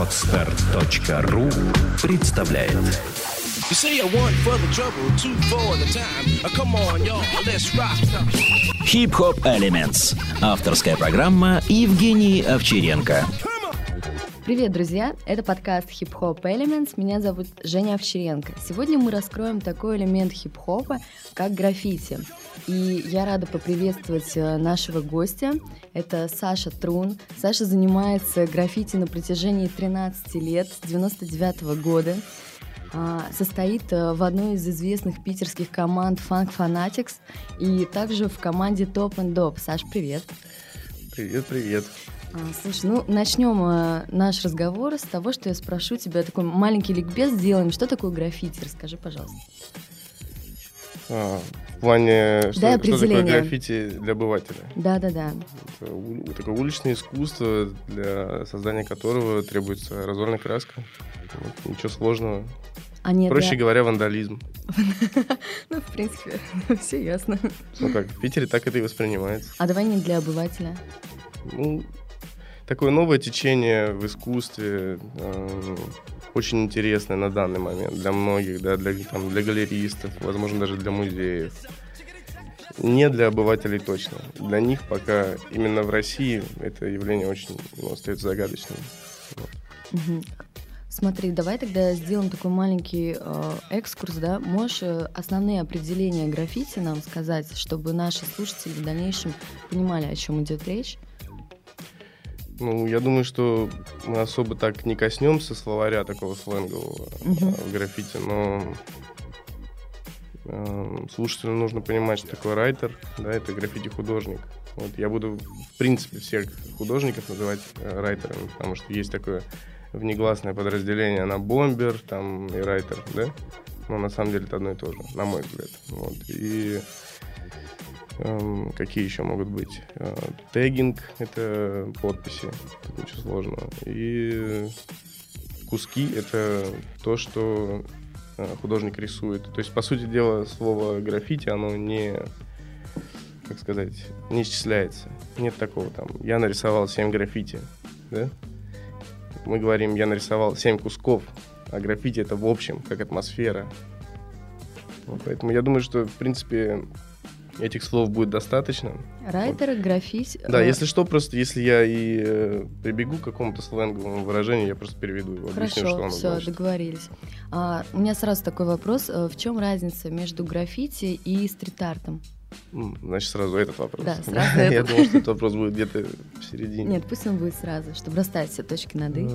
Отстар.ру представляет. Хип-хоп Elements. Авторская программа Евгений Овчаренко. Привет, друзья! Это подкаст Hip Hop Elements. Меня зовут Женя Овчаренко. Сегодня мы раскроем такой элемент хип-хопа, как граффити. И я рада поприветствовать э, нашего гостя. Это Саша Трун. Саша занимается граффити на протяжении 13 лет, с 99 года. А, состоит э, в одной из известных питерских команд Funk Fanatics и также в команде Top and Dop. Саш, привет! Привет, привет. А, Слушай, ну начнем э, наш разговор с того, что я спрошу тебя такой маленький ликбез сделаем. Что такое граффити? Расскажи, пожалуйста. А, плане, что, Дай что такое граффити для обывателя? Да-да-да. Это у- такое уличное искусство, для создания которого требуется разольная краска. Вот, ничего сложного. А нет, Проще да. говоря, вандализм. Ну, в принципе, все ясно. Ну как, в Питере так это и воспринимается. А давай не для обывателя. Ну, такое новое течение в искусстве, э, очень интересное на данный момент для многих, да, для, там, для галеристов, возможно, даже для музеев. Не для обывателей точно. Для них пока именно в России это явление очень ну, остается загадочным. Вот. Смотри, давай тогда сделаем такой маленький э, экскурс, да? Можешь э, основные определения граффити нам сказать, чтобы наши слушатели в дальнейшем понимали, о чем идет речь? Ну, я думаю, что мы особо так не коснемся словаря такого сленгового в граффити, но э, слушателю нужно понимать, что такое райтер, да, это граффити-художник. Вот я буду, в принципе, всех художников называть э, райтерами, потому что есть такое внегласное подразделение на бомбер, там и райтер, да, но на самом деле это одно и то же, на мой взгляд. Вот. И какие еще могут быть? Э, Тегинг — это подписи, тут ничего сложного. И куски — это то, что э, художник рисует. То есть, по сути дела, слово граффити, оно не, как сказать, не исчисляется. Нет такого там, я нарисовал 7 граффити, да? Мы говорим, я нарисовал 7 кусков, а граффити — это в общем, как атмосфера. Поэтому я думаю, что, в принципе, этих слов будет достаточно. Райтеры, граффити... Да, э, если что, просто если я и э, прибегу к какому-то сленговому выражению, я просто переведу его, объясню, что Хорошо, оно все, значит. договорились. А, у меня сразу такой вопрос. э, В чем разница между граффити и стрит-артом? Значит, сразу этот вопрос. Да, сразу Я этот. думал, что этот вопрос будет где-то в середине. Нет, пусть он будет сразу, чтобы расставить все точки над «и».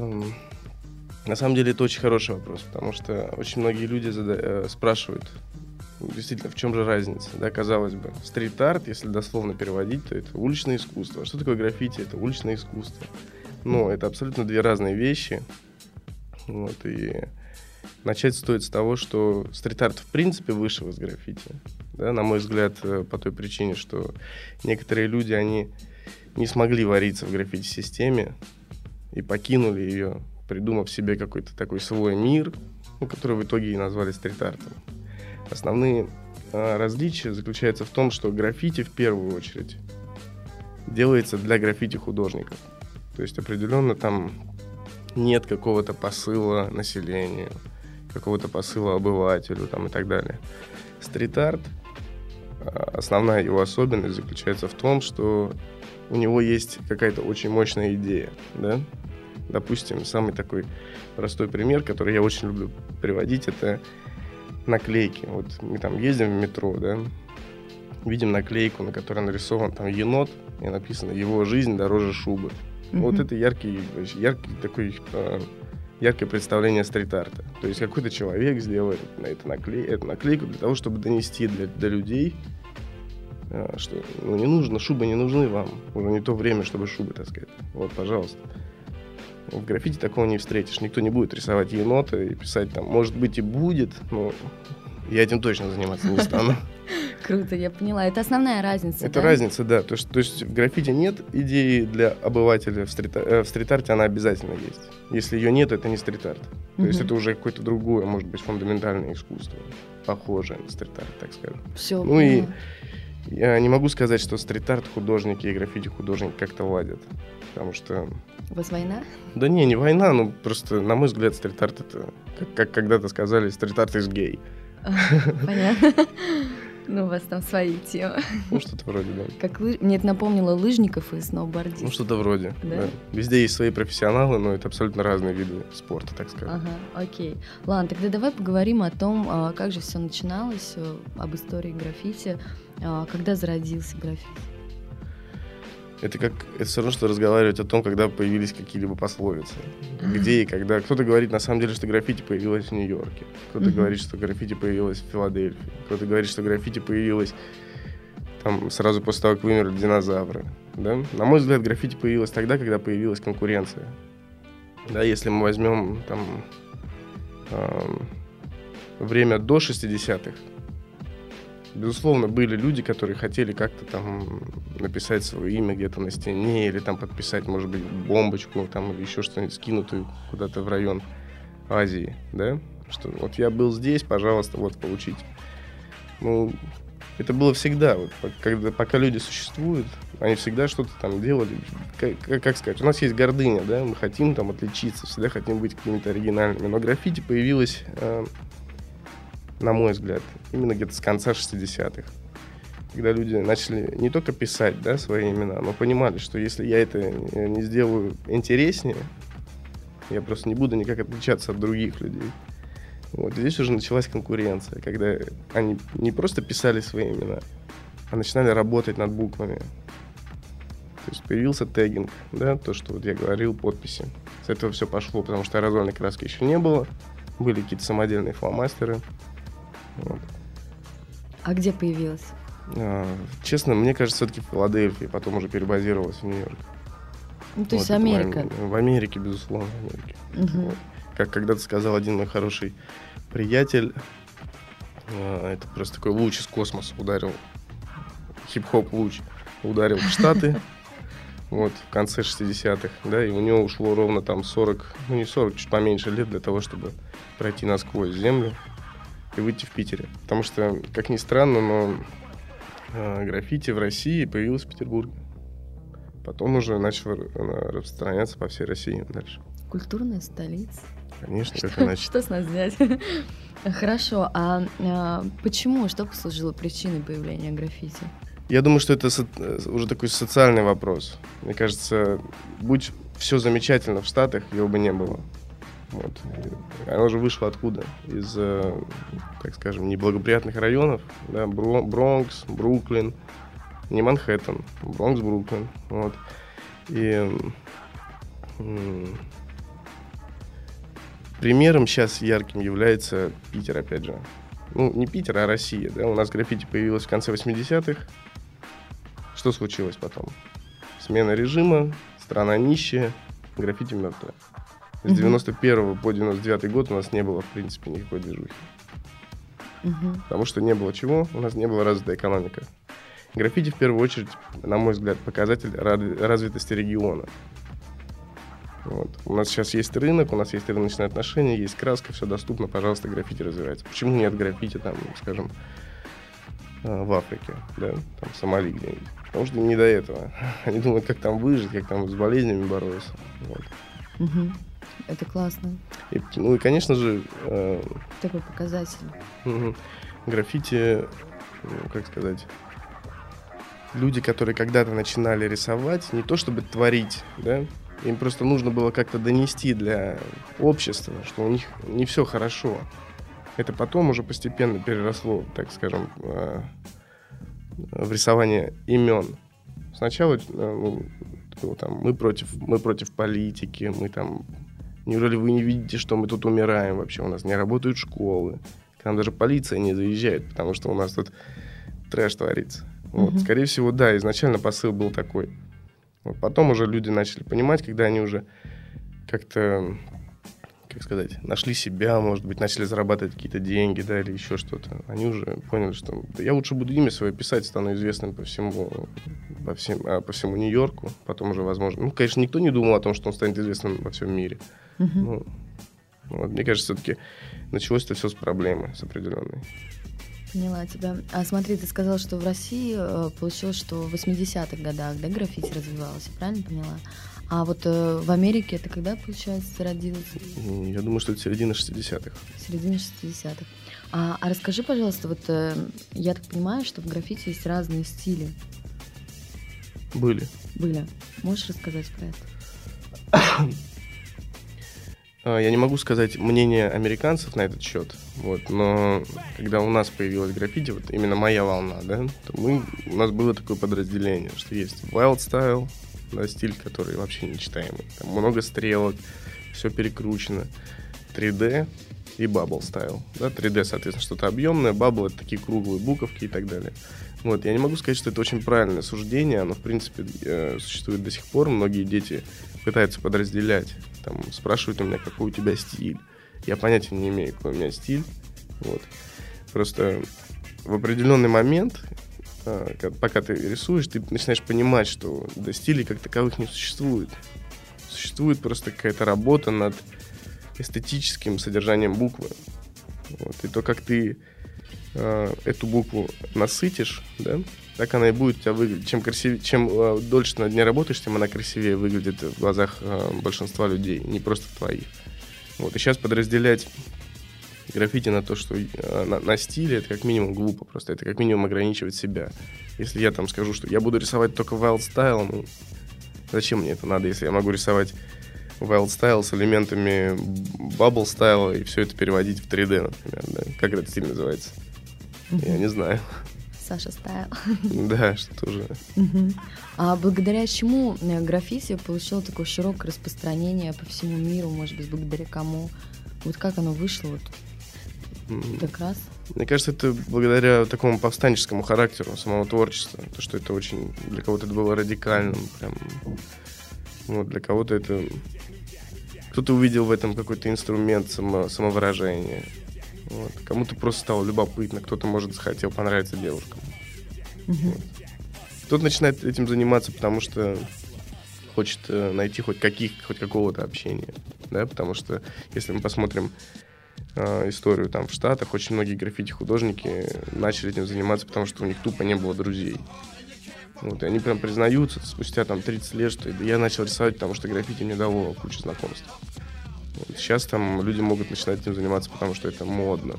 На самом деле это очень хороший вопрос, потому что очень многие люди э, спрашивают, действительно, в чем же разница, да, казалось бы. Стрит-арт, если дословно переводить, то это уличное искусство. А что такое граффити? Это уличное искусство. Но это абсолютно две разные вещи. Вот, и начать стоит с того, что стрит-арт в принципе вышел из граффити. Да, на мой взгляд, э, по той причине, что некоторые люди, они не смогли вариться в граффити-системе и покинули ее, придумав себе какой-то такой свой мир, ну, который в итоге и назвали стрит-артом. Основные а, различия заключаются в том, что граффити в первую очередь делается для граффити-художников. То есть определенно там нет какого-то посыла населению, какого-то посыла обывателю там, и так далее. Стрит-арт, а, основная его особенность заключается в том, что у него есть какая-то очень мощная идея, да? Допустим, самый такой простой пример, который я очень люблю приводить, это наклейки. Вот мы там ездим в метро, да, видим наклейку, на которой нарисован там енот, и написано «Его жизнь дороже шубы». Вот Мгм. это яркий, яркий такой, э, яркое представление стрит-арта. То есть какой-то человек сделает на это наклей, эту наклейку для того, чтобы донести для, до людей, э, что ну, не нужно, шубы не нужны вам. Уже не то время, чтобы шубы таскать. Вот, пожалуйста. В граффити такого не встретишь. Никто не будет рисовать енота и писать там, может быть и будет, но я этим точно заниматься не стану. Круто, я поняла. Это основная разница, Это да? разница, да. То есть, то есть в граффити нет идеи для обывателя, в, стрит, э, в стрит-арте она обязательно есть. Если ее нет, это не стрит-арт. То есть это уже какое-то другое, может быть, фундаментальное искусство, похожее на стрит-арт, так скажем. Все, Ну и Я не могу сказать, что стрит-арт художники и граффити художники как-то ладят. Потому что... У вас война? Да не, не война, ну просто, на мой взгляд, стрит-арт это, как, как когда-то сказали, стрит-арт из гей. А, понятно. Ну, у вас там свои темы. Ну, что-то вроде, да. Как лыж... Мне это напомнило лыжников и сноубордистов. Ну, что-то вроде, Да? да? Везде есть свои профессионалы, но это абсолютно разные виды спорта, так сказать. Ага, окей. Ладно, тогда давай поговорим о том, а, как же все начиналось, э, об истории граффити, а, когда зародился граффити. Это как это все равно, что разговаривать о том, когда появились какие-либо пословицы. Где и когда. Кто-то говорит на самом деле, что граффити появилось в Нью-Йорке. Кто-то Мгм. говорит, что граффити появилось в Филадельфии. Кто-то говорит, что граффити появилось там сразу после того, как вымерли динозавры. Да? На мой взгляд, граффити появилось тогда, когда появилась конкуренция. Да, если мы возьмем там ам, время до 60-х, безусловно, были люди, которые хотели как-то там написать свое имя где-то на стене или там подписать, может быть, бомбочку там или еще что-нибудь скинутую куда-то в район Азии, да? Что вот я был здесь, пожалуйста, вот получите. Ну, это было всегда, вот, когда, пока люди существуют, они всегда что-то там делали. Как- как сказать, у нас есть гордыня, да, мы хотим там отличиться, всегда хотим быть какими-то оригинальными. Но граффити появилось, э, на мой взгляд, именно где-то с конца 60-х. Когда люди начали не только писать да, свои имена, но понимали, что если я это э, не сделаю интереснее, я просто не буду никак отличаться от других людей. Вот здесь уже началась конкуренция, когда они не просто писали свои имена, а начинали работать над буквами. То есть появился тегинг, да, то, что вот я говорил, подписи. С этого все пошло, потому что аэрозольной краски еще не было. Были какие-то самодельные фломастеры. Вот. А где появилась? А, Честно, мне кажется, все-таки в Филадельфии, потом уже перебазировалась в Нью-Йорк. Ну, то есть Вот, в Америка. Ам- В Америке, безусловно, в Америке. Мгм. Вот. Как когда-то сказал один мой хороший приятель, э, это просто такой луч из космоса ударил, хип-хоп луч ударил в Штаты, вот, в конце 60-х, да, и у него ушло ровно там 40, ну не 40, чуть поменьше лет для того, чтобы пройти насквозь землю и выйти в Питере. Потому что, как ни странно, но э, граффити в России появилось в Петербурге. Потом уже начало распространяться по всей России дальше. Культурная столица. Конечно, как иначе. Что с нас взять? Хорошо, а, а почему, что послужило причиной появления граффити? Я думаю, что это со- э, уже такой социальный вопрос. Мне кажется, будь все замечательно в Штатах, его бы не было. Вот. И Оно же вышло откуда? Из, э, так скажем, неблагоприятных районов. Да? Бро- Бронкс, Бруклин. Не Манхэттен, Бронкс, Бруклин. Вот. И примером сейчас ярким является Питер, опять же. Ну, не Питер, а Россия. Да? У нас граффити появилось в конце 80-х. Что случилось потом? Смена режима, страна нищая, граффити мертвая. С Мгм. 91 по 99 год у нас не было, в принципе, никакой движухи. Потому что не было чего, у нас не была развитая экономика. Граффити, в первую очередь, на мой взгляд, показатель развитости региона. Вот. У нас сейчас есть рынок, у нас есть рыночные отношения, есть краска, все доступно, пожалуйста, граффити развивается. Почему нет граффити там, скажем, э, в Африке, да, там в Сомали где-нибудь? Потому что не до этого. Они думают, как там выжить, как там с болезнями бороться. Вот. Мгм. Это классно. И, ну и, конечно же, э, Такой показатель. Мгм. Граффити, ну, как сказать, люди, которые когда-то начинали рисовать, не то чтобы творить, да, им просто нужно было как-то донести для общества, что у них не все хорошо. Это потом уже постепенно переросло, так скажем, э, в рисование имен. Сначала э, ну, там, мы против, мы против политики, мы там Неужели вы не видите, что мы тут умираем вообще? У нас не работают школы. К нам даже полиция не заезжает, потому что у нас тут трэш творится. Вот. Мгм. Скорее всего, да, изначально посыл был такой. Вот. Потом уже люди начали понимать, когда они уже как-то, как сказать, нашли себя, может быть, начали зарабатывать какие-то деньги, да, или еще что-то. Они уже поняли, что да я лучше буду имя свое писать, стану известным по всему, по, всем, а, по всему Нью-Йорку, потом уже, возможно... Ну, конечно, никто не думал о том, что он станет известным во всем мире. Мгм. Ну, вот, мне кажется, все-таки началось это все с проблемы, с определенной. Поняла тебя. А смотри, ты сказал, что в России э, получилось, что в 80-х годах, да, граффити развивалось, правильно поняла? А вот э, в Америке это когда, получается, зародилось? Я думаю, что это середина 60-х. Середина 60-х. А, а расскажи, пожалуйста, вот э, я так понимаю, что в граффити есть разные стили. Были. Были. Можешь рассказать про это? А, Я не могу сказать мнение американцев на этот счет, вот, но когда у нас появилась граффити, вот именно моя волна, да, то мы, у нас было такое подразделение, что есть wild style, да, стиль, который вообще нечитаемый. Там много стрелок, все перекручено. 3D и bubble style. Да, 3D, соответственно, что-то объемное, bubble это такие круглые буковки и так далее. Вот, я не могу сказать, что это очень правильное суждение, оно, в принципе, э, существует до сих пор. Многие дети пытаются подразделять, там, спрашивают у меня, какой у тебя стиль. Я понятия не имею, какой у меня стиль. Вот. Просто в определенный момент, ка- пока ты рисуешь, ты начинаешь понимать, что да, стилей как таковых не существует. Существует просто какая-то работа над эстетическим содержанием буквы. Вот. И то, как ты э, эту букву насытишь, да, так она и будет у тебя выглядеть. Чем, красивее, чем э, дольше ты над ней работаешь, тем она красивее выглядит в глазах э, большинства людей, не просто твоих. Вот. И сейчас подразделять граффити на то, что э, на, на стиле, это как минимум глупо просто. Это как минимум ограничивать себя. Если я там скажу, что я буду рисовать только wild style, ну, зачем мне это надо, если я могу рисовать wild style с элементами bubble style и все это переводить в 3D, например, да? Как этот стиль называется? Я не знаю. Саша Стайл. Да, что. Мгм. А благодаря чему э, граффити получило такое широкое распространение по всему миру, может быть, благодаря кому? Вот как оно вышло вот как раз? Мне кажется, это благодаря такому повстанческому характеру самого творчества. То, что это очень... Для кого-то это было радикальным, прям... Вот, для кого-то это... Кто-то увидел в этом какой-то инструмент само- самовыражения. Вот. Кому-то просто стало любопытно, кто-то, может, захотел понравиться девушкам. Вот. Кто-то начинает этим заниматься, потому что хочет э, найти хоть, каких, хоть какого-то общения. Да? Потому что, если мы посмотрим э, историю там в Штатах, очень многие граффити-художники начали этим заниматься, потому что у них тупо не было друзей. Вот, и они прям признаются спустя там 30 лет, что «Да я начал рисовать, потому что граффити мне дало кучу знакомств. Сейчас там люди могут начинать этим заниматься, потому что это модно.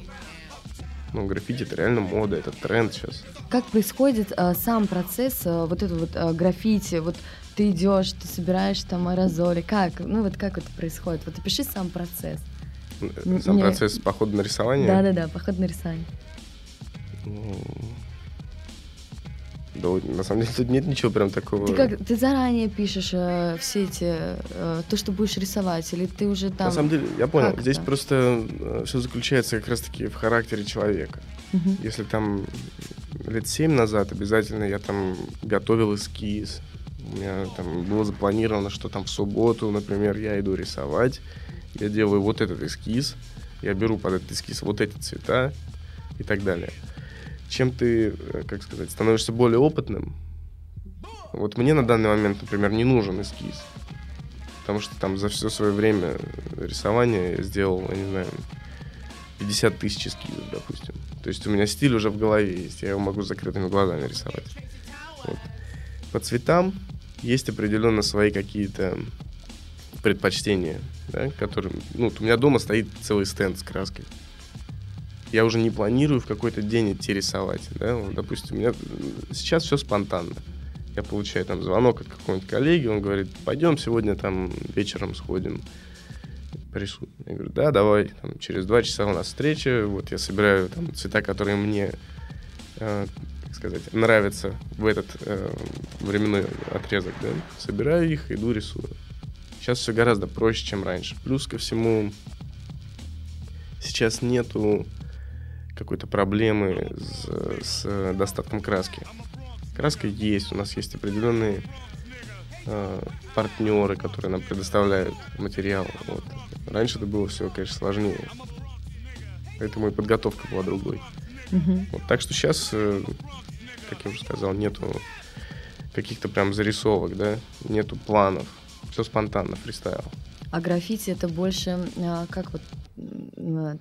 Ну, граффити это реально мода, это тренд сейчас. Как происходит э, сам процесс э, вот это вот э, граффити? Вот ты идешь, ты собираешь там аэрозоли. Как? Ну вот как это происходит? Вот опиши сам процесс. Сам мне- процесс похода на рисование. Да-да-да, поход на рисование. Ну, Да, на самом деле тут нет ничего прям такого. Ты как, ты заранее пишешь э, все эти, э, то, что будешь рисовать, или ты уже там... На самом деле, я понял, как здесь это? просто все заключается как раз-таки в характере человека. Мгм. Если там лет семь назад обязательно я там готовил эскиз, у меня там было запланировано, что там в субботу, например, я иду рисовать, я делаю вот этот эскиз, я беру под этот эскиз вот эти цвета и так далее. Чем ты, э, как сказать, становишься более опытным, вот мне на данный момент, например, не нужен эскиз, потому что там за все свое время рисования я сделал, я не знаю, 50 тысяч эскизов, допустим. То есть у меня стиль уже в голове есть, я его могу с закрытыми глазами рисовать. Вот. По цветам есть определенно свои какие-то предпочтения, да, которые... Ну, вот у меня дома стоит целый стенд с краской. Я уже не планирую в какой-то день идти рисовать, да, вот, допустим, у меня сейчас все спонтанно. Я получаю там звонок от какого-нибудь коллеги, он говорит, пойдем сегодня там вечером сходим порисуем. Я говорю, да, давай, там, через два часа у нас встреча, вот я собираю там цвета, которые мне, э, как сказать, нравятся в этот э, временной отрезок, да, собираю их, иду рисую. Сейчас все гораздо проще, чем раньше. Плюс ко всему, сейчас нету какой-то проблемы с, с достатком краски. Краска есть, у нас есть определенные э, партнеры, которые нам предоставляют материал. Вот. Раньше это было все, конечно, сложнее. Поэтому и подготовка была другой. Мгм. Вот, так что сейчас, э, как я уже сказал, нету каких-то прям зарисовок, да, нету планов. Все спонтанно, фристайл. А граффити это больше, а, как вот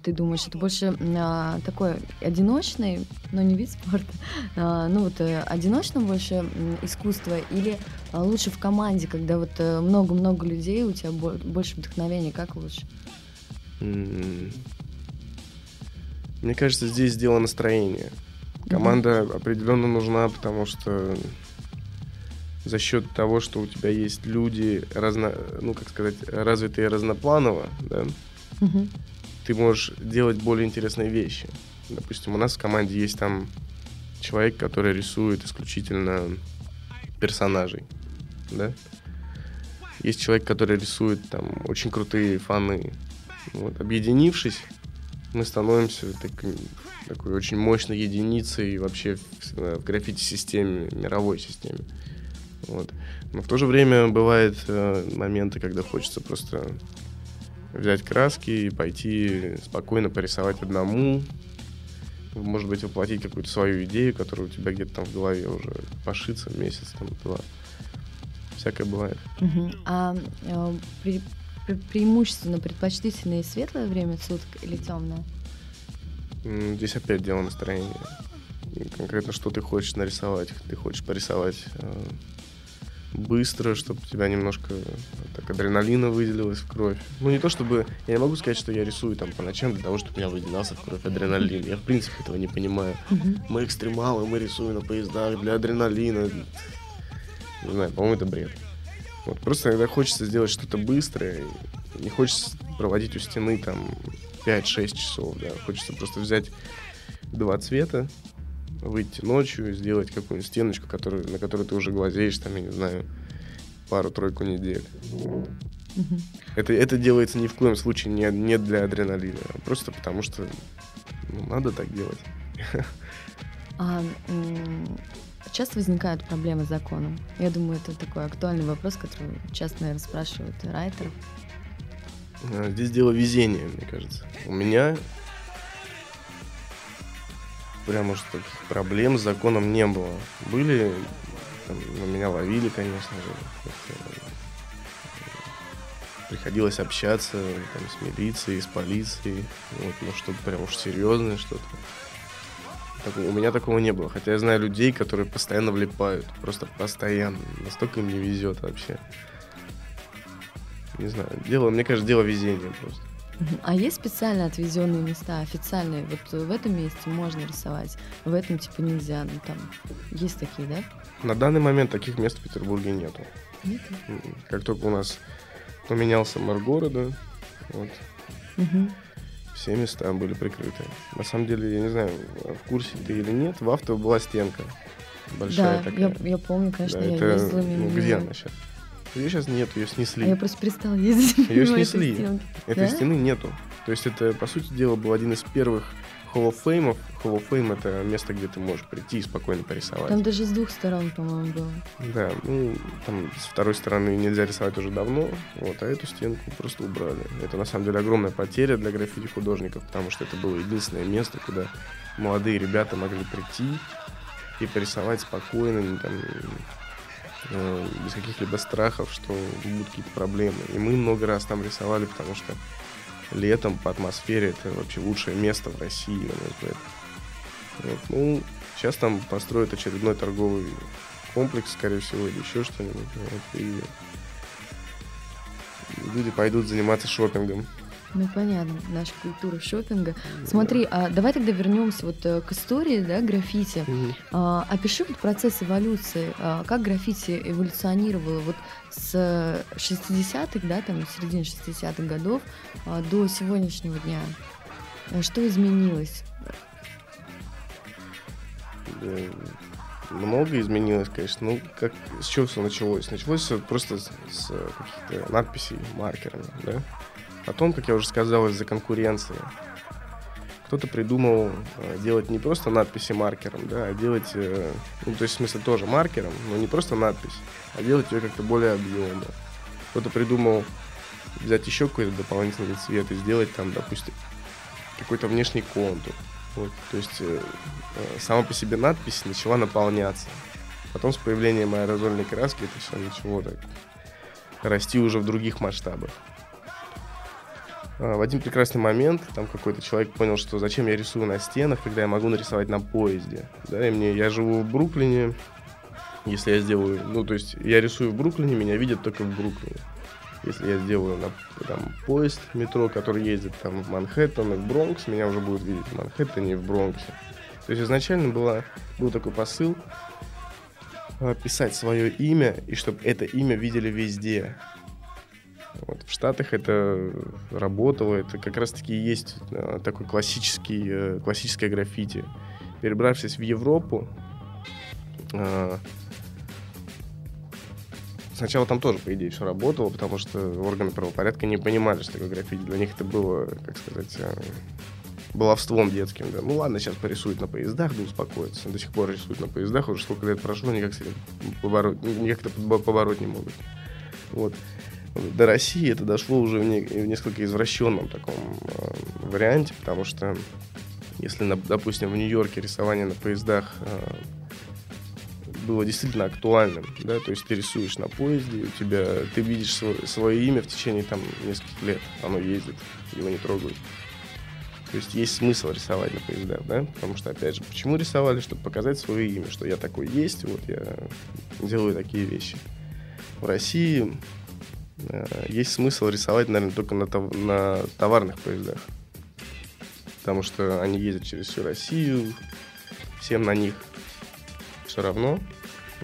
ты думаешь, это больше а, такой одиночный, но не вид спорта, а, ну вот э, одиночно больше искусство или а, лучше в команде, когда вот э, много-много людей, у тебя бо- больше вдохновения, как лучше? Мне кажется, здесь дело настроения. Команда определенно нужна, потому что за счет того, что у тебя есть люди, разно, ну как сказать, развитые разнопланово, да, Ты можешь делать более интересные вещи. Допустим, у нас в команде есть там человек, который рисует исключительно персонажей, да. Есть человек, который рисует там очень крутые фаны. Вот, объединившись, мы становимся таким- такой очень мощной единицей вообще в, в граффити-системе, мировой системе. Вот. Но в то же время бывают э, моменты, когда хочется просто взять краски и пойти спокойно порисовать одному. Может быть, воплотить какую-то свою идею, которая у тебя где-то там в голове уже пошится месяц, там, два. Всякое бывает. Мгм. А э, пре- преимущественно предпочтительное светлое время суток или темное? Здесь опять дело настроения. Конкретно, что ты хочешь нарисовать. Ты хочешь порисовать э, быстро, чтобы у тебя немножко так адреналина выделилось в кровь. Ну, не то чтобы... Я не могу сказать, что я рисую там по ночам для того, чтобы у меня выделялся в кровь адреналин. Я, в принципе, этого не понимаю. Мы экстремалы, мы рисуем на поездах для адреналина. Не знаю, по-моему, это бред. Вот, просто иногда хочется сделать что-то быстрое. Не хочется проводить у стены там 5-6 часов, да. Хочется просто взять два цвета, выйти ночью и сделать какую-нибудь стеночку, которую, на которую ты уже глазеешь, там, я не знаю, пару-тройку недель. Это, это делается ни в коем случае не, не для адреналина, а просто потому что ну, надо так делать. А, часто возникают проблемы с законом? Я думаю, это такой актуальный вопрос, который часто, наверное, спрашивают райтеров. А, Здесь дело везения, мне кажется. У меня прям уж таких проблем с законом не было. Были, там, ну, меня ловили, конечно же. Э, Приходилось общаться там, с милицией, с полицией. Вот, ну, что-то прям уж серьезное что-то. Так- у меня такого не было. Хотя я знаю людей, которые постоянно влипают. Просто постоянно. Настолько им не везет вообще. Не знаю. Дело, мне кажется, дело везения просто. А есть специально отведенные места, официальные? Вот в этом месте можно рисовать, в этом типа нельзя. Ну там есть такие, да? На данный момент таких мест в Петербурге нету. Нет? М, Как только у нас поменялся мэр города, вот, Мгм. все места были прикрыты. На самом деле, я не знаю, в курсе ты или нет, в авто была стенка. Большая Да, такая. я, я помню, конечно, Да, я это, ездила мимо. ну, где она сейчас? Ее сейчас нет, ее А снесли. я просто перестала ездить. Этой снесли. Этой Да? стены нету. То есть это, по сути дела, был один из первых Hall of Fame. Hall of Fame — это место, где ты можешь прийти и спокойно порисовать. Там даже с двух сторон, по-моему, было. Да, ну, там с второй стороны нельзя рисовать уже давно, вот, а эту стенку просто убрали. Это, на самом деле, огромная потеря для граффити-художников, потому что это было единственное место, куда молодые ребята могли прийти и порисовать спокойно, там, э, без каких-либо страхов, что будут какие-то проблемы. И мы много раз там рисовали, потому что летом по атмосфере это вообще лучшее место в России, на мой взгляд. Вот, ну, сейчас там построят очередной торговый комплекс, скорее всего, или еще что-нибудь. вот, и люди пойдут заниматься шопингом. Ну, понятно, наша культура шопинга. Смотри, а давай тогда вернемся вот э, к истории, да, граффити. Мгм. А, опиши вот процесс эволюции, а, как граффити эволюционировало вот с 60-х, да, там, середины 60-х годов а, до сегодняшнего дня. А Что изменилось? Да, много изменилось, конечно. Ну, как, с чего все началось? Началось все просто с, с каких-то надписей маркерами, да? Потом, как я уже сказал, из-за конкуренции. Кто-то придумал э, делать не просто надписи маркером, да, а делать, э, ну, то есть, в смысле, тоже маркером, но не просто надпись, а делать ее как-то более объемно. Кто-то придумал взять еще какой-то дополнительный цвет и сделать там, допустим, какой-то внешний контур. Вот, то есть э, сама по себе надпись начала наполняться. Потом с появлением аэрозольной краски это все начало так расти уже в других масштабах. А, В один прекрасный момент там какой-то человек понял, что зачем я рисую на стенах, когда я могу нарисовать на поезде. Да, и мне, я живу в Бруклине, если я сделаю, ну, то есть я рисую в Бруклине, меня видят только в Бруклине. Если я сделаю на, там, поезд метро, который ездит там в Манхэттен и в Бронкс, меня уже будут видеть в Манхэттене и в Бронксе. То есть изначально была, был такой посыл э, писать свое имя, и чтобы это имя видели везде. Вот. В Штатах это работало, это как раз-таки и есть э, такой классический, э, классическое граффити. Перебравшись в Европу, э, сначала там тоже, по идее, все работало, потому что органы правопорядка не понимали, что такое граффити. Для них это было, как сказать, баловством детским. Да. Ну ладно, сейчас порисуют на поездах, да успокоятся. До сих пор рисуют на поездах, уже сколько лет прошло, никак, с этим побороть, никак это побо- побороть не могут. Вот. До России это дошло уже в, не- в несколько извращенном таком э, варианте, потому что если, допустим, в Нью-Йорке рисование на поездах э, было действительно актуальным, да, то есть ты рисуешь на поезде, у тебя, ты видишь свое, свое имя в течение там нескольких лет, оно ездит, его не трогают. То есть есть смысл рисовать на поездах, да, потому что, опять же, почему рисовали, чтобы показать свое имя, что я такой есть, вот я делаю такие вещи. В России есть смысл рисовать, наверное, только на, тов- на товарных поездах, потому что они ездят через всю Россию, всем на них все равно,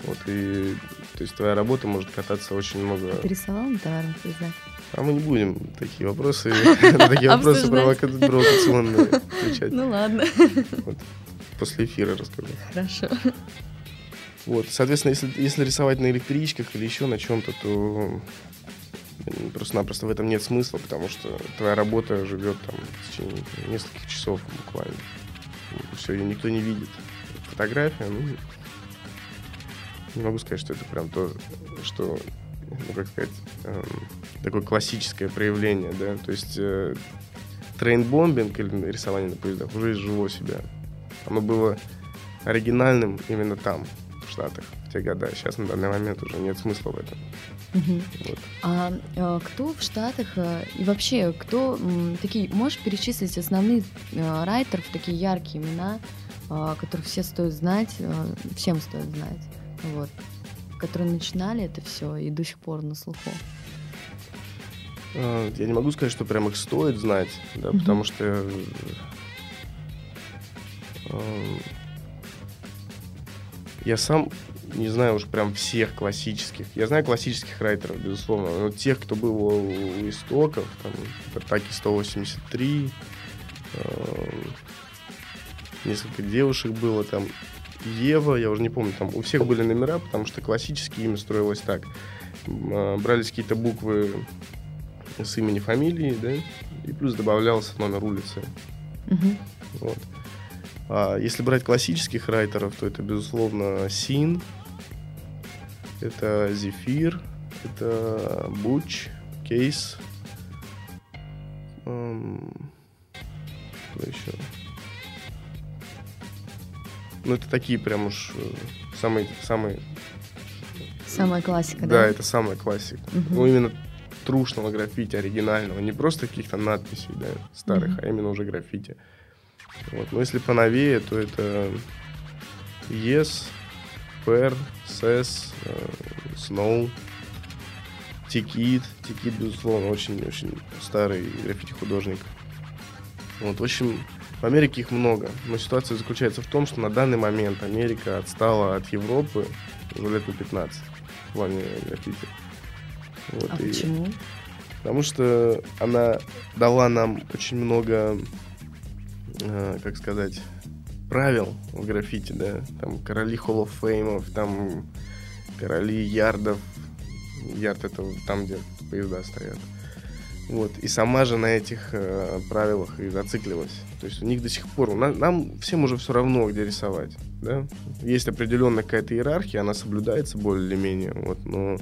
вот, и, то есть твоя работа может кататься очень много... Ты рисовал на товарных поездах? А мы не будем такие вопросы, такие вопросы провокационные отвечать. Ну ладно, После эфира расскажу. хорошо. Вот, соответственно, если, если рисовать на электричках или еще на чем-то, то просто-напросто в этом нет смысла, потому что твоя работа живет там в течение нескольких часов буквально. Все, ее никто не видит. Фотография, ну, не могу сказать, что это прям то, что, ну, как сказать, эм, такое классическое проявление, да, то есть э, trainbombing или рисование на поездах уже изжило себя. Оно было оригинальным именно там, в Штатах, те года. Сейчас на данный момент уже нет смысла в этом. Мгм. Вот. А э, кто в Штатах э, и вообще кто такие, можешь перечислить основных э, райтеров, такие яркие имена, э, которых все стоит знать, э, всем стоит знать, вот, которые начинали это все и до сих пор на слуху. Я не могу сказать, что прям их стоит знать, да, Мгм. потому что э, э, я сам не знаю уж прям всех классических. Я знаю классических райтеров, безусловно, но тех, кто был у, истоков, там, Таки 183, э, несколько девушек было там, Ева, я уже не помню, там у всех были номера, потому что классические имя строилось так. Э, Брались какие-то буквы с имени, фамилии, да, и плюс добавлялся номер улицы. Мгм. Вот. А если брать классических райтеров, то это, безусловно, Син, это Зефир, это Буч, Кейс. эм, Кто еще? Ну, это такие прям уж э, самые, самые Самая классика, да, да? это самая классика. Мгм. Ну, именно трушного граффити оригинального. Не просто каких-то надписей, да, старых, Мгм. а именно уже граффити. Вот. Но если поновее, то это Yes, Per, Сес, Snow, Тикит. Тикит, безусловно, очень-очень старый граффити-художник. Вот, в общем, в Америке их много. Но ситуация заключается в том, что на данный момент Америка отстала от Европы уже лет на 15 в плане граффити. Вот, А и- почему? Потому что она дала нам очень много, э, как сказать, правил в граффити, да. Там короли Fame, там короли ярдов. Ярд это там, где поезда стоят. Вот. И сама же на этих э, правилах и зациклилась. То есть у них до сих пор... на- нам всем уже все равно, где рисовать. Да? Есть определенная какая-то иерархия, она соблюдается более или менее. Вот, но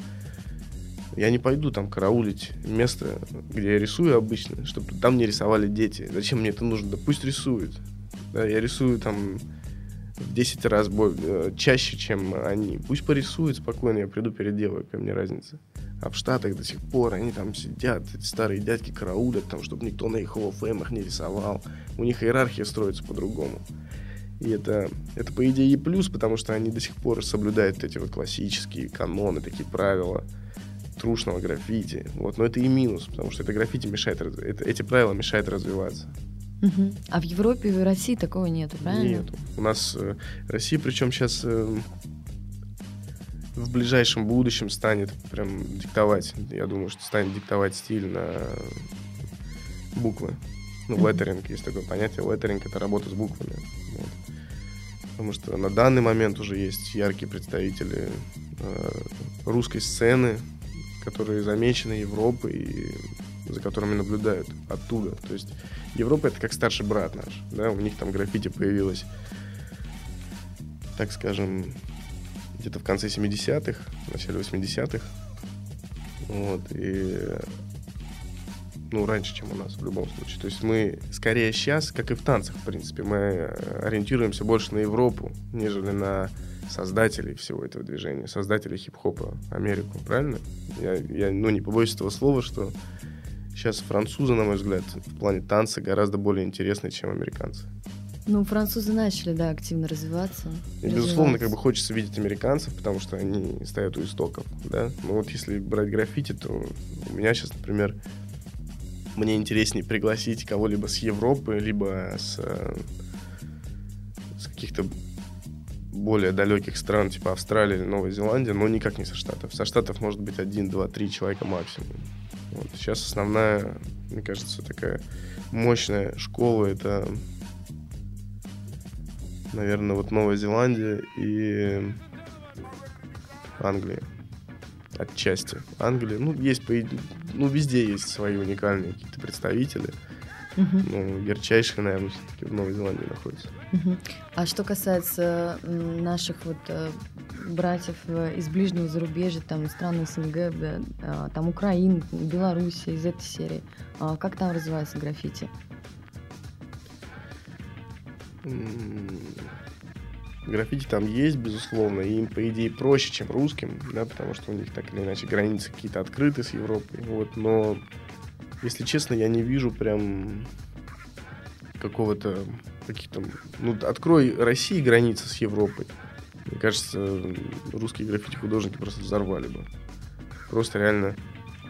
я не пойду там караулить место, где я рисую обычно, чтобы там не рисовали дети. Зачем мне это нужно? Да пусть рисуют. Да, я рисую там в 10 раз бо- э, чаще, чем они. Пусть порисуют спокойно, я приду, переделаю, какая мне разница. А в Штатах до сих пор они там сидят, эти старые дядьки караулят, там, чтобы никто на их ХОФМах не рисовал. У них иерархия строится по-другому. И это, это, по идее, и плюс, потому что они до сих пор соблюдают эти вот классические каноны, такие правила трушного граффити. Вот. Но это и минус, потому что это граффити мешает, это, эти правила мешают развиваться. Угу. А в Европе и в России такого нету, правильно? Нету. У нас э, Россия, причем сейчас э, в ближайшем будущем станет прям диктовать, я думаю, что станет диктовать стиль на буквы. Ну, леттеринг, есть такое понятие. Леттеринг — это работа с буквами. Вот. Потому что на данный момент уже есть яркие представители э, русской сцены, которые замечены Европой и за которыми наблюдают оттуда. То есть Европа это как старший брат наш, да, у них там граффити появилось, так скажем, где-то в конце 70-х, в начале 80-х. Вот, и ну, раньше, чем у нас в любом случае. То есть мы скорее сейчас, как и в танцах, в принципе, мы ориентируемся больше на Европу, нежели на создателей всего этого движения, создателей хип-хопа Америку, правильно? Я, я ну, не побоюсь этого слова, что сейчас французы, на мой взгляд, в плане танца гораздо более интересны, чем американцы. Ну, французы начали, да, активно развиваться. И, безусловно, как бы хочется видеть американцев, потому что они стоят у истоков, да. Но вот если брать граффити, то у меня сейчас, например, мне интереснее пригласить кого-либо с Европы, либо с, э, с каких-то более далеких стран, типа Австралии или Новой Зеландии, но никак не со Штатов. Со Штатов может быть один, два, три человека максимум. Вот. Сейчас основная, мне кажется, такая мощная школа это наверное, вот Новая Зеландия и Англия. Отчасти. Англия, ну, есть, ну, везде есть свои уникальные какие-то представители. Uh-huh. Ну, ярчайшие, наверное, все-таки в Новой Зеландии находятся. А что касается наших вот э, братьев э, из ближнего зарубежья, там стран СНГ, а, там Украина, Белоруссия, из этой серии, а как там развивается граффити? Граффити там есть, безусловно, и им, по идее, проще, чем русским, да, потому что у них так или иначе границы какие-то открыты с Европой, вот, но, если честно, я не вижу прям какого-то, каких-то, ну, открой России границы с Европой, мне кажется, русские граффити-художники просто взорвали бы, просто реально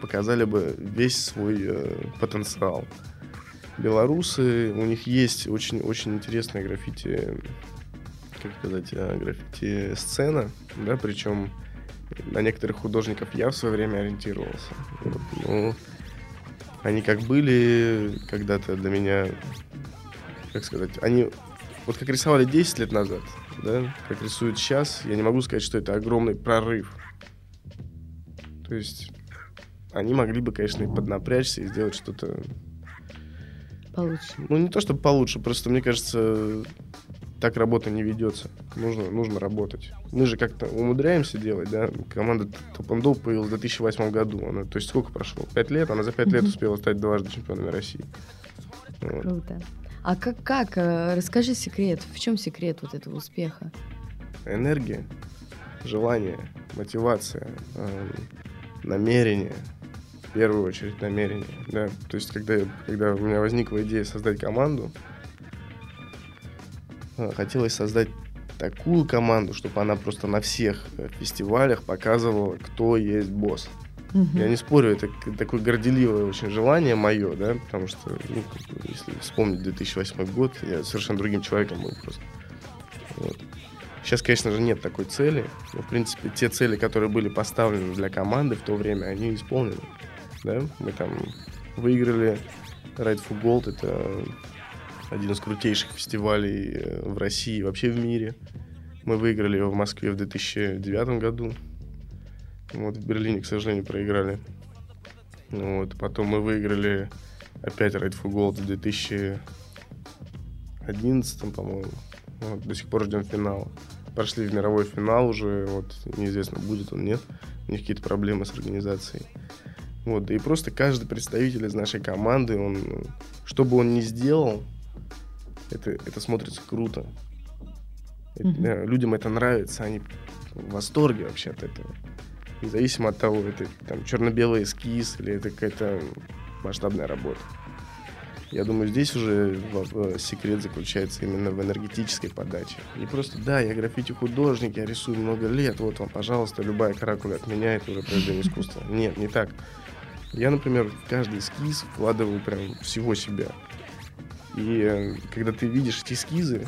показали бы весь свой э, потенциал. Белорусы, у них есть очень-очень интересная граффити, как сказать, э, граффити-сцена, да, причем на некоторых художников я в свое время ориентировался. Вот, ну, они как были когда-то для меня, как сказать, они вот как рисовали 10 лет назад, да, как рисуют сейчас, я не могу сказать, что это огромный прорыв. То есть они могли бы, конечно, и поднапрячься и сделать что-то Получше. Ну, не то, чтобы получше, просто, мне кажется, так работа не ведется. Нужно, нужно работать. Мы же как-то умудряемся делать, да? Команда Топандоп появилась в 2008 году. Она, то есть сколько прошло? Пять лет? Она за пять лет успела стать дважды чемпионами России. Вот. Круто. А как, как? Э, расскажи секрет. В чем секрет вот этого успеха? Энергия, желание, мотивация, э, намерение – в первую очередь намерение. Да? То есть, когда, когда у меня возникла идея создать команду, э, хотелось создать такую команду, чтобы она просто на всех э, фестивалях показывала, кто есть босс. Я не спорю, это такое горделивое очень желание мое, да, потому что, ну, если вспомнить 2008 год, я совершенно другим человеком был просто. Вот. Сейчас, конечно же, нет такой цели, но, в принципе, те цели, которые были поставлены для команды в то время, они исполнены да, мы там выиграли for Gold, это один из крутейших фестивалей э, в России и вообще в мире. Мы выиграли его в Москве в 2009 году. Вот, в Берлине, к сожалению, проиграли. Вот, потом мы выиграли опять for Gold в 2011, по-моему. Вот, до сих пор ждем финала. Прошли в мировой финал уже, вот, неизвестно, будет он, нет. У них какие-то проблемы с организацией. Вот, да и просто каждый представитель из нашей команды, он, что бы он ни сделал, это, это смотрится круто. Mm-hmm. Это, людям это нравится, они в восторге вообще от этого. Независимо от того, это там черно-белый эскиз или это какая-то масштабная работа. Я думаю, здесь уже в- секрет заключается именно в энергетической подаче. Не просто, да, я граффити-художник, я рисую много лет, вот вам, пожалуйста, любая каракуля от меня, уже произведение искусства. Нет, не так. Я, например, в каждый эскиз вкладываю прям всего себя. И э, когда ты видишь эти эскизы,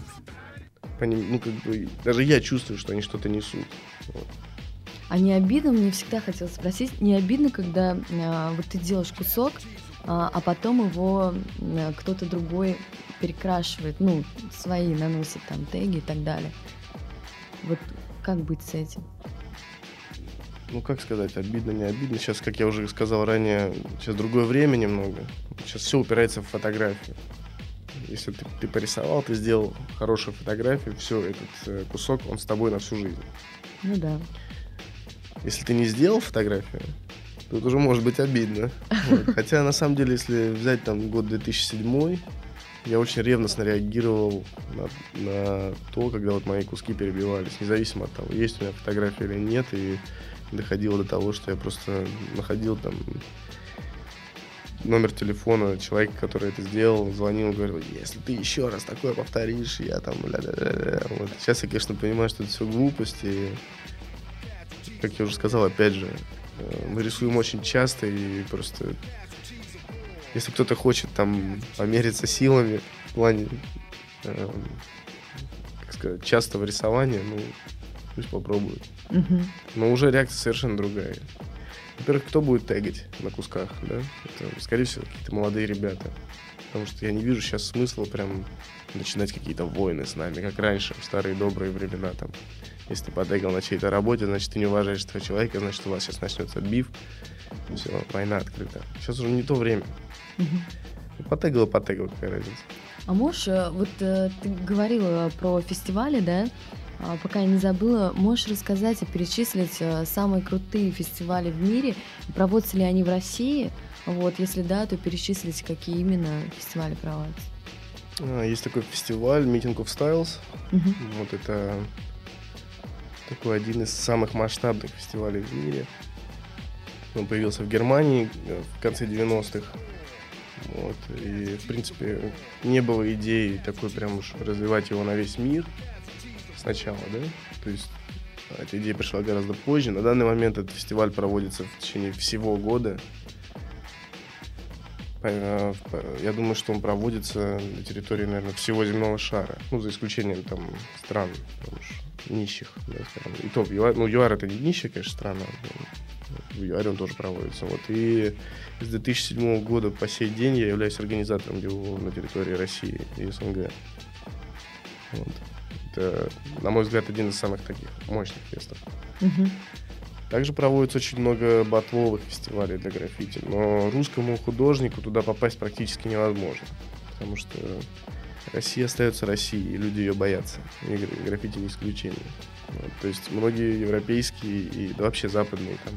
по ним, ну, как бы, даже я чувствую, что они что-то несут. Вот. А не обидно, мне всегда хотелось спросить, не обидно, когда а, вот ты делаешь кусок, а, а потом его м, кто-то другой перекрашивает, ну, свои наносит там теги и так далее. Вот как быть с этим? Ну, как сказать, обидно, не обидно. Сейчас, как я уже сказал ранее, сейчас другое время немного. Сейчас все упирается в фотографию. Если ты, ты порисовал, ты сделал хорошую фотографию, все, этот кусок, он с тобой на всю жизнь. Ну да. Если ты не сделал фотографию, тут уже может быть обидно. Вот. Хотя, на самом деле, если взять там год 2007, я очень ревностно реагировал на, на то, когда вот мои куски перебивались, независимо от того, есть у меня фотография или нет, и доходило до того, что я просто находил там номер телефона человека, который это сделал, звонил, говорил, если ты еще раз такое повторишь, я там ля-ля-ля-ля». Вот. Сейчас я, конечно, понимаю, что это все глупости. Как я уже сказал, опять же, э, мы рисуем очень часто и просто если кто-то хочет там помериться силами в плане, эм, как сказать, частого рисования, ну, пусть попробует. Мгм. Но уже реакция совершенно другая. Во-первых, кто будет тегать на кусках, да? Это, скорее всего, какие-то молодые ребята. Потому что я не вижу сейчас смысла прям начинать какие-то войны с нами, как раньше, в старые добрые времена там. Если ты потегал на чьей-то работе, значит, ты не уважаешь этого человека, значит, у вас сейчас начнется биф. Все, война открыта. Сейчас уже не то время. Ну, Потегал и потегал, какая разница. А можешь, э, вот э, ты говорила про фестивали, да? А, Пока я не забыла, можешь рассказать и перечислить э, самые крутые фестивали в мире? Проводятся ли они в России? Вот, если да, то перечислить, какие именно фестивали проводятся. А, Есть такой фестиваль Meeting of Styles. Мгм. Вот это такой один из самых масштабных фестивалей в мире. Он появился в Германии э, в конце 90-х. Вот. И, в принципе, не было идеи такой прям уж развивать его на весь мир сначала, да? То есть э, эта идея пришла гораздо позже. На данный момент этот фестиваль проводится в течение всего года. Я думаю, что он проводится на территории, наверное, всего земного шара. Ну, за исключением там стран там уж нищих, да, скажем. И то, ЮАР, ну, ЮАР это не нищая, конечно, страна. В ЮАРе он тоже проводится. Вот. И с 2007 года по сей день я являюсь организатором его на территории России и СНГ. Вот. Это, на мой взгляд, один из самых таких мощных фестов. Мгм. Также проводится очень много батловых фестивалей для граффити, но русскому художнику туда попасть практически невозможно, потому что Россия остается Россией, и люди ее боятся, и гра- граффити не исключение. Вот, то есть многие европейские и да вообще западные там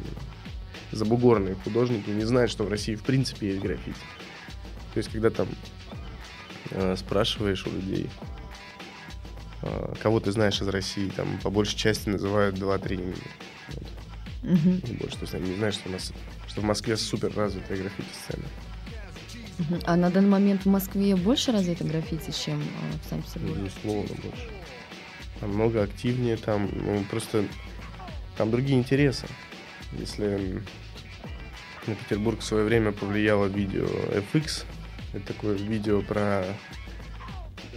забугорные художники не знают, что в России в принципе есть граффити. То есть когда там э, спрашиваешь у людей, э, кого ты знаешь из России, там по большей части называют 2-3 имени. Вот Не больше. То есть не знают, что у нас что в Москве супер развитая граффити-сцена. А на данный момент в Москве больше развито граффити, чем э, в Санкт-Петербурге? Безусловно, больше. Намного активнее там, ну, просто там другие интересы. Если на Петербург в свое время повлияло видео FX, это такое видео про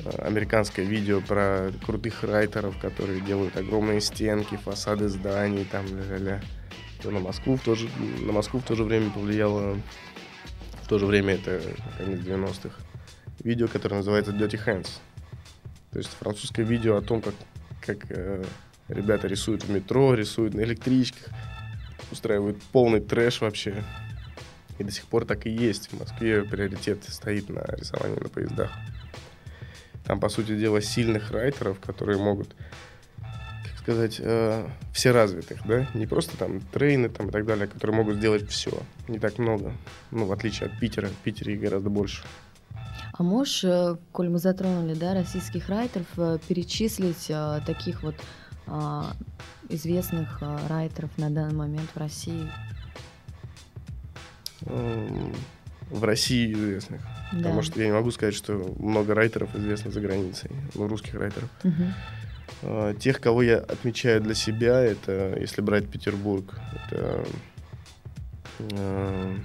э, американское видео про крутых райтеров, которые делают огромные стенки, фасады зданий, там ля-ля-ля. То на Москву в то же, на Москву в то же время повлияло, в то же время это конец 90-х, видео, которое называется Dirty Hands. То есть французское видео о том, как, как э, ребята рисуют в метро, рисуют на электричках, устраивают полный трэш вообще. И до сих пор так и есть. В Москве приоритет стоит на рисовании на поездах. Там, по сути дела, сильных райтеров, которые могут, сказать, э, все развитых, да, не просто там трейны там и так далее, которые могут сделать все. Не так много. Ну, в отличие от Питера. В Питере их гораздо больше. А можешь, э, коль мы затронули, да, российских райтеров, э, перечислить э, таких вот а, известных а, райтеров на данный момент в России? Эм, В России известных. Да. Потому что я не могу сказать, что много райтеров известно за границей, ну, русских райтеров. Мгм. А, Тех, кого я отмечаю для себя, это, если брать Петербург, это, э,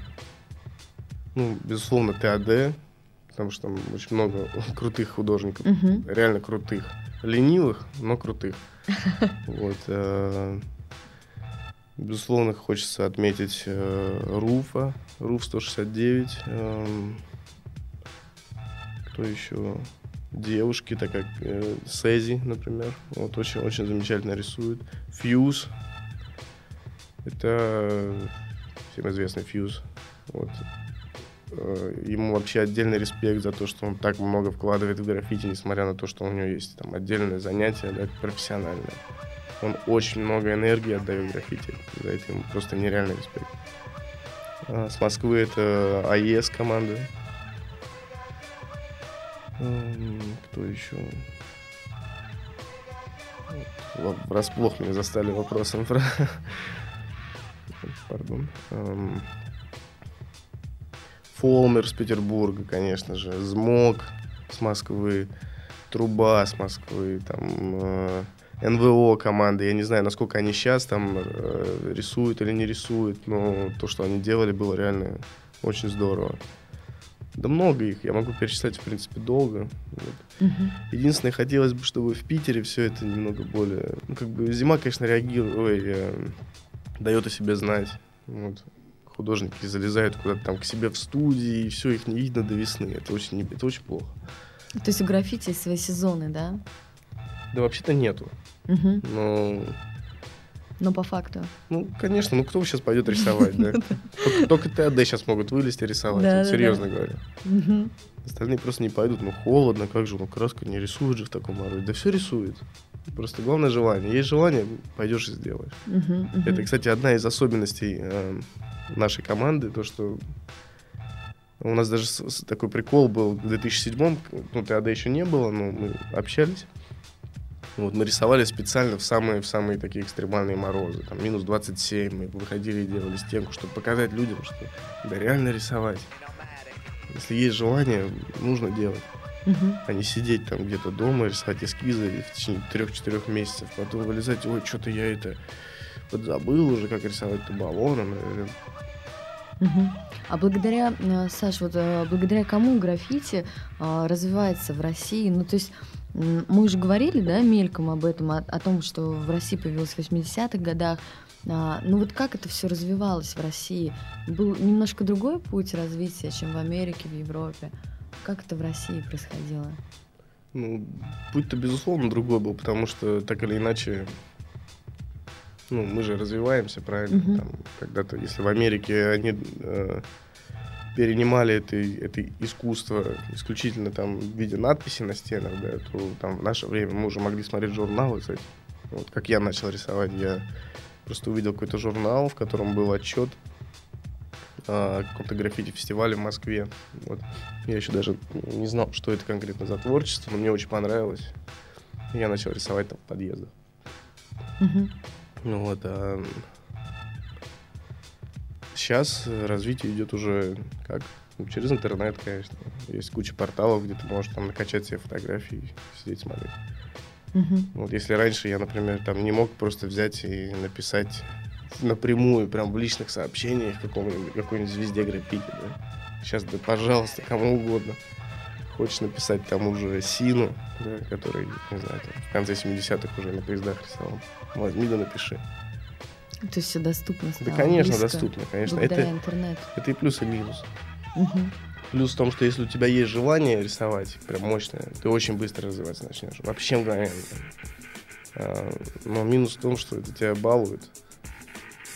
ну, безусловно, ТАД, потому что там очень много крутых художников, Мгм. реально крутых. Ленивых, но крутых. Вот. э, Безусловно, хочется отметить э, Руфа, Руф 169. эм, Кто еще? Девушки, так как э, Сези, например. Вот очень, очень замечательно рисует. Фьюз. Это всем известный Фьюз. Вот. Э, Ему вообще отдельный респект за то, что он так много вкладывает в граффити, несмотря на то, что у него есть там отдельное занятие, да, профессиональное. Он очень много энергии отдает граффити. За это ему просто нереальный респект. А, С Москвы это АЕС команда. Кто еще? Врасплох меня застали вопросом про... Пардон. Фолмер с Петербурга, конечно же. Змог с Москвы. Труба с Москвы. Там э, НВО команды. Я не знаю, насколько они сейчас там э, рисуют или не рисуют, но то, что они делали, было реально очень здорово. Да много их, я могу перечислять, в принципе, долго. Вот. Мгм. Единственное, хотелось бы, чтобы в Питере все это немного более... Ну, как бы зима, конечно, реагирует, ой, э, дает о себе знать. Вот. Художники залезают куда-то там к себе в студии, и все, их не видно до весны. Это очень, это очень плохо. То есть у граффити свои сезоны, да? Да вообще-то нету. Мгм. Но, Но по факту. ну, конечно, ну кто сейчас пойдет рисовать, да? Только, ТАД сейчас могут вылезти и рисовать, серьезно говорю. Мгм. Остальные просто не пойдут, ну холодно, как же, ну краска не рисует же в таком морозе. Да все рисует. Просто главное желание. Есть желание, пойдешь и сделаешь. Это, кстати, одна из особенностей э, нашей команды, то, что у нас даже такой прикол был в 2007-м, ну, ТАД еще не было, но мы общались. Вот, мы рисовали специально в самые, в самые такие экстремальные морозы, там, минус 27, мы выходили и делали стенку, чтобы показать людям, что да реально рисовать. Если есть желание, нужно делать Мгм. а не сидеть там где-то дома, рисовать эскизы в течение трех-четырех месяцев, потом вылезать, ой, что-то я это подзабыл уже, как рисовать-то баллоном. э, Мгм. А благодаря, э, Саш, вот э, благодаря кому граффити а, развивается в России? Ну, то есть мы уже говорили, да, мельком об этом, о, о том, что в России появилось в 80-х годах. А, ну вот как это все развивалось в России? Был немножко другой путь развития, чем в Америке, в Европе. Как это в России происходило? Ну, путь-то, безусловно, другой был, потому что так или иначе, ну, мы же развиваемся, правильно? Мгм. Там, когда-то, если в Америке они э, перенимали это, это искусство исключительно там в виде надписи на стенах, да, то там в наше время мы уже могли смотреть журналы, кстати. Вот как я начал рисовать, я просто увидел какой-то журнал, в котором был отчет о каком-то граффити-фестивале в Москве. Вот. Я еще даже не знал, что это конкретно за творчество, но мне очень понравилось. Я начал рисовать там в подъездах. Мгм. Ну вот, а сейчас развитие идет уже как? Ну, через интернет, конечно. Есть куча порталов, где ты можешь там накачать себе фотографии и сидеть смотреть. Мгм. Вот если раньше я, например, там не мог просто взять и написать напрямую, прям в личных сообщениях какому-нибудь, какой-нибудь звезде граффити, да. Сейчас, да, пожалуйста, кому угодно. Хочешь написать тому же Сину, да, который, не знаю, там, в конце 70-х уже на поездах рисовал. Возьми да напиши. То есть все доступно Да, стало. конечно, близко, доступно, конечно. Это, интернету. это и плюс, и минус. Мгм. Плюс в том, что если у тебя есть желание рисовать, прям мощное, ты очень быстро развиваться начнешь. Вообще мгновенно. А, Но минус в том, что это тебя балует.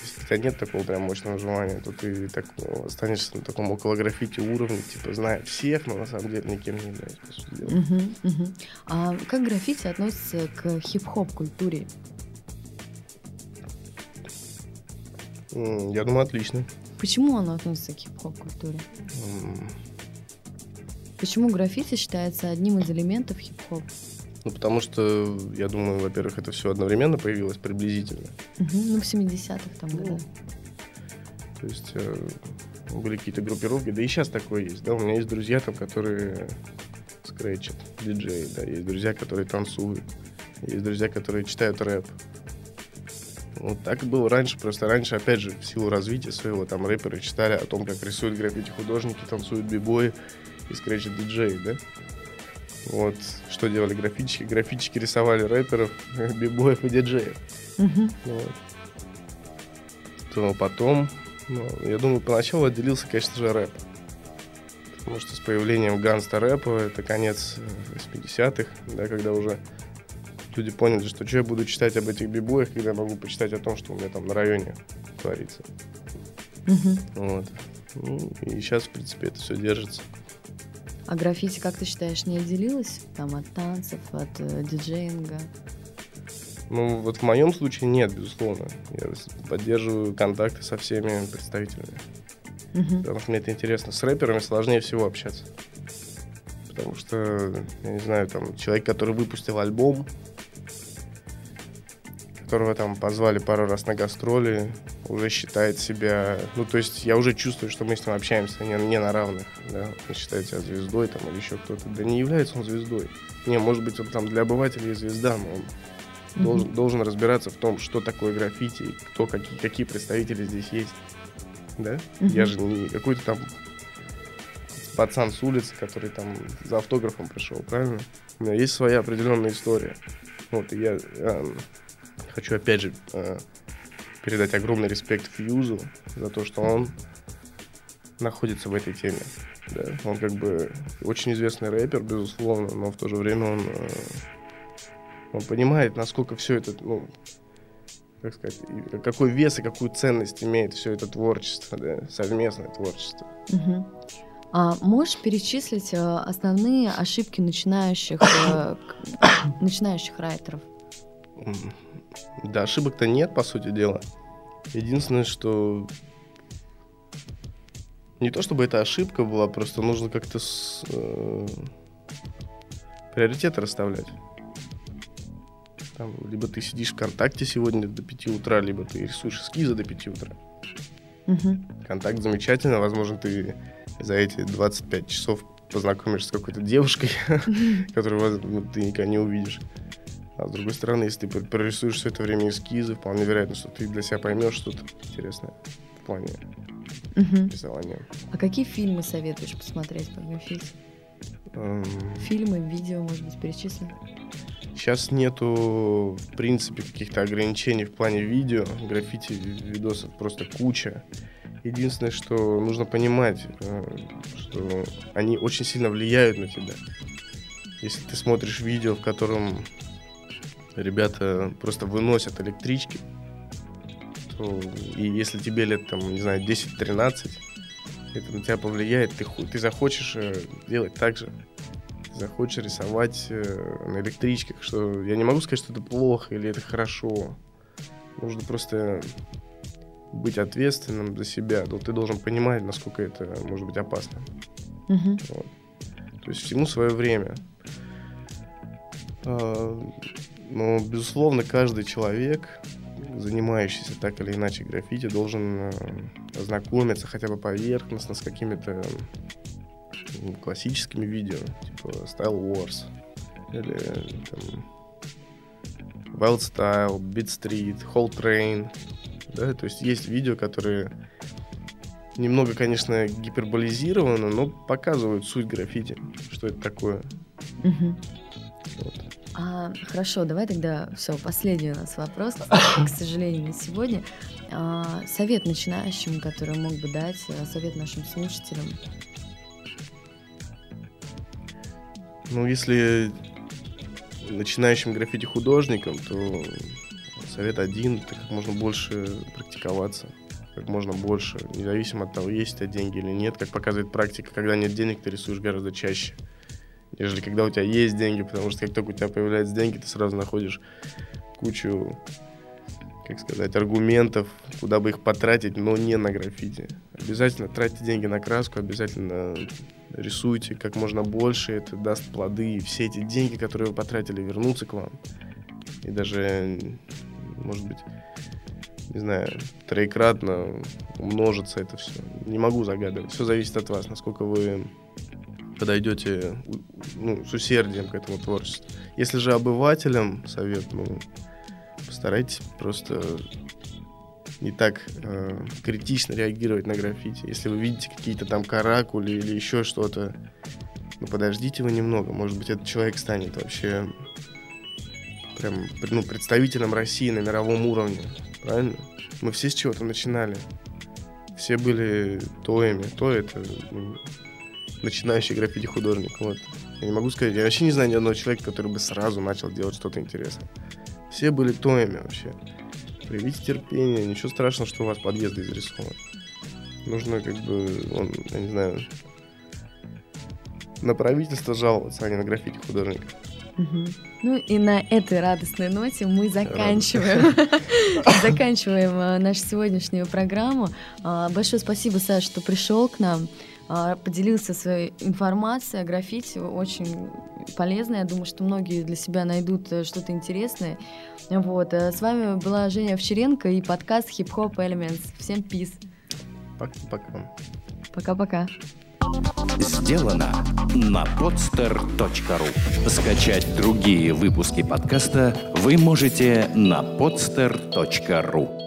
Если у тебя нет такого прям мощного желания, то ты так ну, останешься на таком около граффити уровне, типа, зная всех, но на самом деле никем не являешься. Мгм, мгм. А как граффити относится к хип-хоп культуре? Я думаю, отлично. Почему оно относится к хип-хоп культуре? М, Почему граффити считается одним из элементов хип-хоп? Ну, потому что, я думаю, во-первых, это все одновременно появилось приблизительно. Мгм, Ну, в 70-х там, Ну, да. То есть э, были какие-то группировки, да и сейчас такое есть, да, у меня есть друзья там, которые скретчат, диджеи, да, есть друзья, которые танцуют, есть друзья, которые читают рэп. Вот так и было раньше, просто раньше, опять же, в силу развития своего, там рэперы читали о том, как рисуют граффити художники, танцуют бибои и скретчат диджеи, да. Вот, что делали граффитчики? Граффитчики рисовали рэперов, бибоев и диджеев. Мгм. Вот. То потом, ну, я думаю, поначалу отделился, конечно же, рэп. Потому что с появлением ганста рэпа, это конец э, 80-х, да, когда уже люди поняли, что что я буду читать об этих бибоях, когда я могу почитать о том, что у меня там на районе творится. Мгм. Вот. Ну, и сейчас, в принципе, это все держится. А граффити, как ты считаешь, не отделилось там от танцев, от э, диджеинга? Ну, вот в моем случае нет, безусловно. Я поддерживаю контакты со всеми представителями. Мгм. Потому что мне это интересно. С рэперами сложнее всего общаться. Потому что, я не знаю, там, человек, который выпустил альбом, которого там позвали пару раз на гастроли, уже считает себя... Ну, то есть я уже чувствую, что мы с ним общаемся не, не на равных, да. Он считает себя звездой там или еще кто-то. Да не является он звездой. Не, может быть, он там для обывателей звезда, но он Мгм. должен, должен разбираться в том, что такое граффити, кто, какие, какие представители здесь есть. Да? Мгм. Я же не какой-то там пацан с улицы, который там за автографом пришел, правильно? У меня есть своя определенная история. Вот, и я эм, хочу опять же э, передать огромный респект Фьюзу за то, что он находится в этой теме. Да? Он как бы очень известный рэпер, безусловно, но в то же время он, э, он понимает, насколько все это, ну, как сказать, какой вес и какую ценность имеет все это творчество, да, совместное творчество. Мгм. А можешь перечислить э, основные ошибки начинающих, начинающих райтеров? Да, ошибок-то нет, по сути дела. Единственное, что не то чтобы это ошибка была, просто нужно как-то с, э, приоритеты расставлять. Там, либо ты сидишь ВКонтакте сегодня до 5 утра, либо ты рисуешь эскизы до 5 утра. Мгм. Контакт замечательно, возможно, ты за эти 25 часов познакомишься с какой-то девушкой, которую ты никогда не увидишь. А с другой стороны, если ты пр- прорисуешь все это время эскизы, вполне вероятно, что ты для себя поймешь что-то интересное в плане Мгм. рисования. А какие фильмы советуешь посмотреть по граффити? Эм, Фильмы, видео, может быть, перечисли? Сейчас нету, в принципе, каких-то ограничений в плане видео. Граффити, ви- видосов просто куча. Единственное, что нужно понимать, э, что они очень сильно влияют на тебя. Если ты смотришь видео, в котором ребята просто выносят электрички, то и если тебе лет, там, не знаю, 10-13, это на тебя повлияет, ты, ты захочешь э, делать так же захочешь рисовать э, на электричках, что я не могу сказать, что это плохо или это хорошо. Нужно просто быть ответственным за себя. Но ты должен понимать, насколько это может быть опасно. Мгм. Вот. То есть всему свое время. Но, безусловно, каждый человек, занимающийся так или иначе граффити, должен э, ознакомиться хотя бы поверхностно с какими-то классическими видео, типа Style Wars или там, Wild Style, Beat Street, Whole Train. Да, то есть есть видео, которые немного, конечно, гиперболизированы, но показывают суть граффити, что это такое. Мгм. А, хорошо, давай тогда все, последний у нас вопрос, к сожалению, на сегодня. А, совет начинающим, который мог бы дать, э, совет нашим слушателям. Ну, если начинающим граффити-художникам, то совет один, это как можно больше практиковаться, как можно больше, независимо от того, есть у тебя деньги или нет. Как показывает практика, когда нет денег, ты рисуешь гораздо чаще, нежели когда у тебя есть деньги, потому что как только у тебя появляются деньги, ты сразу находишь кучу как сказать, аргументов, куда бы их потратить, но не на граффити. Обязательно тратьте деньги на краску, обязательно рисуйте как можно больше, это даст плоды, и все эти деньги, которые вы потратили, вернутся к вам. И даже, может быть, не знаю, троекратно умножится это все. Не могу загадывать. Все зависит от вас, насколько вы подойдете ну, с усердием к этому творчеству. Если же обывателям совет, ну, постарайтесь просто не так э, критично реагировать на граффити. Если вы видите какие-то там каракули или еще что-то, ну подождите вы немного. Может быть, этот человек станет вообще прям ну, представителем России на мировом уровне. Правильно? Мы все с чего-то начинали. Все были тоями. То это ну, начинающий граффити художник. Вот. Я не могу сказать, я вообще не знаю ни одного человека, который бы сразу начал делать что-то интересное. Все были тоями вообще. Проявите терпение, ничего страшного, что у вас подъезд изрисован. Нужно как бы, он, я не знаю, на правительство жаловаться, а не на граффити художника. Угу. Ну и на этой радостной ноте мы заканчиваем, заканчиваем э, нашу сегодняшнюю программу. А, большое спасибо, Саша, что пришел к нам. А, поделился своей информацией о граффити, очень полезно. Я думаю, что многие для себя найдут э, что-то интересное. Вот. Э, с вами была Женя Овчаренко и подкаст Hip Hop Elements. Всем пиз. Пока-пока. Пока-пока. Сделано на podster.ru Скачать другие выпуски подкаста вы можете на podster.ru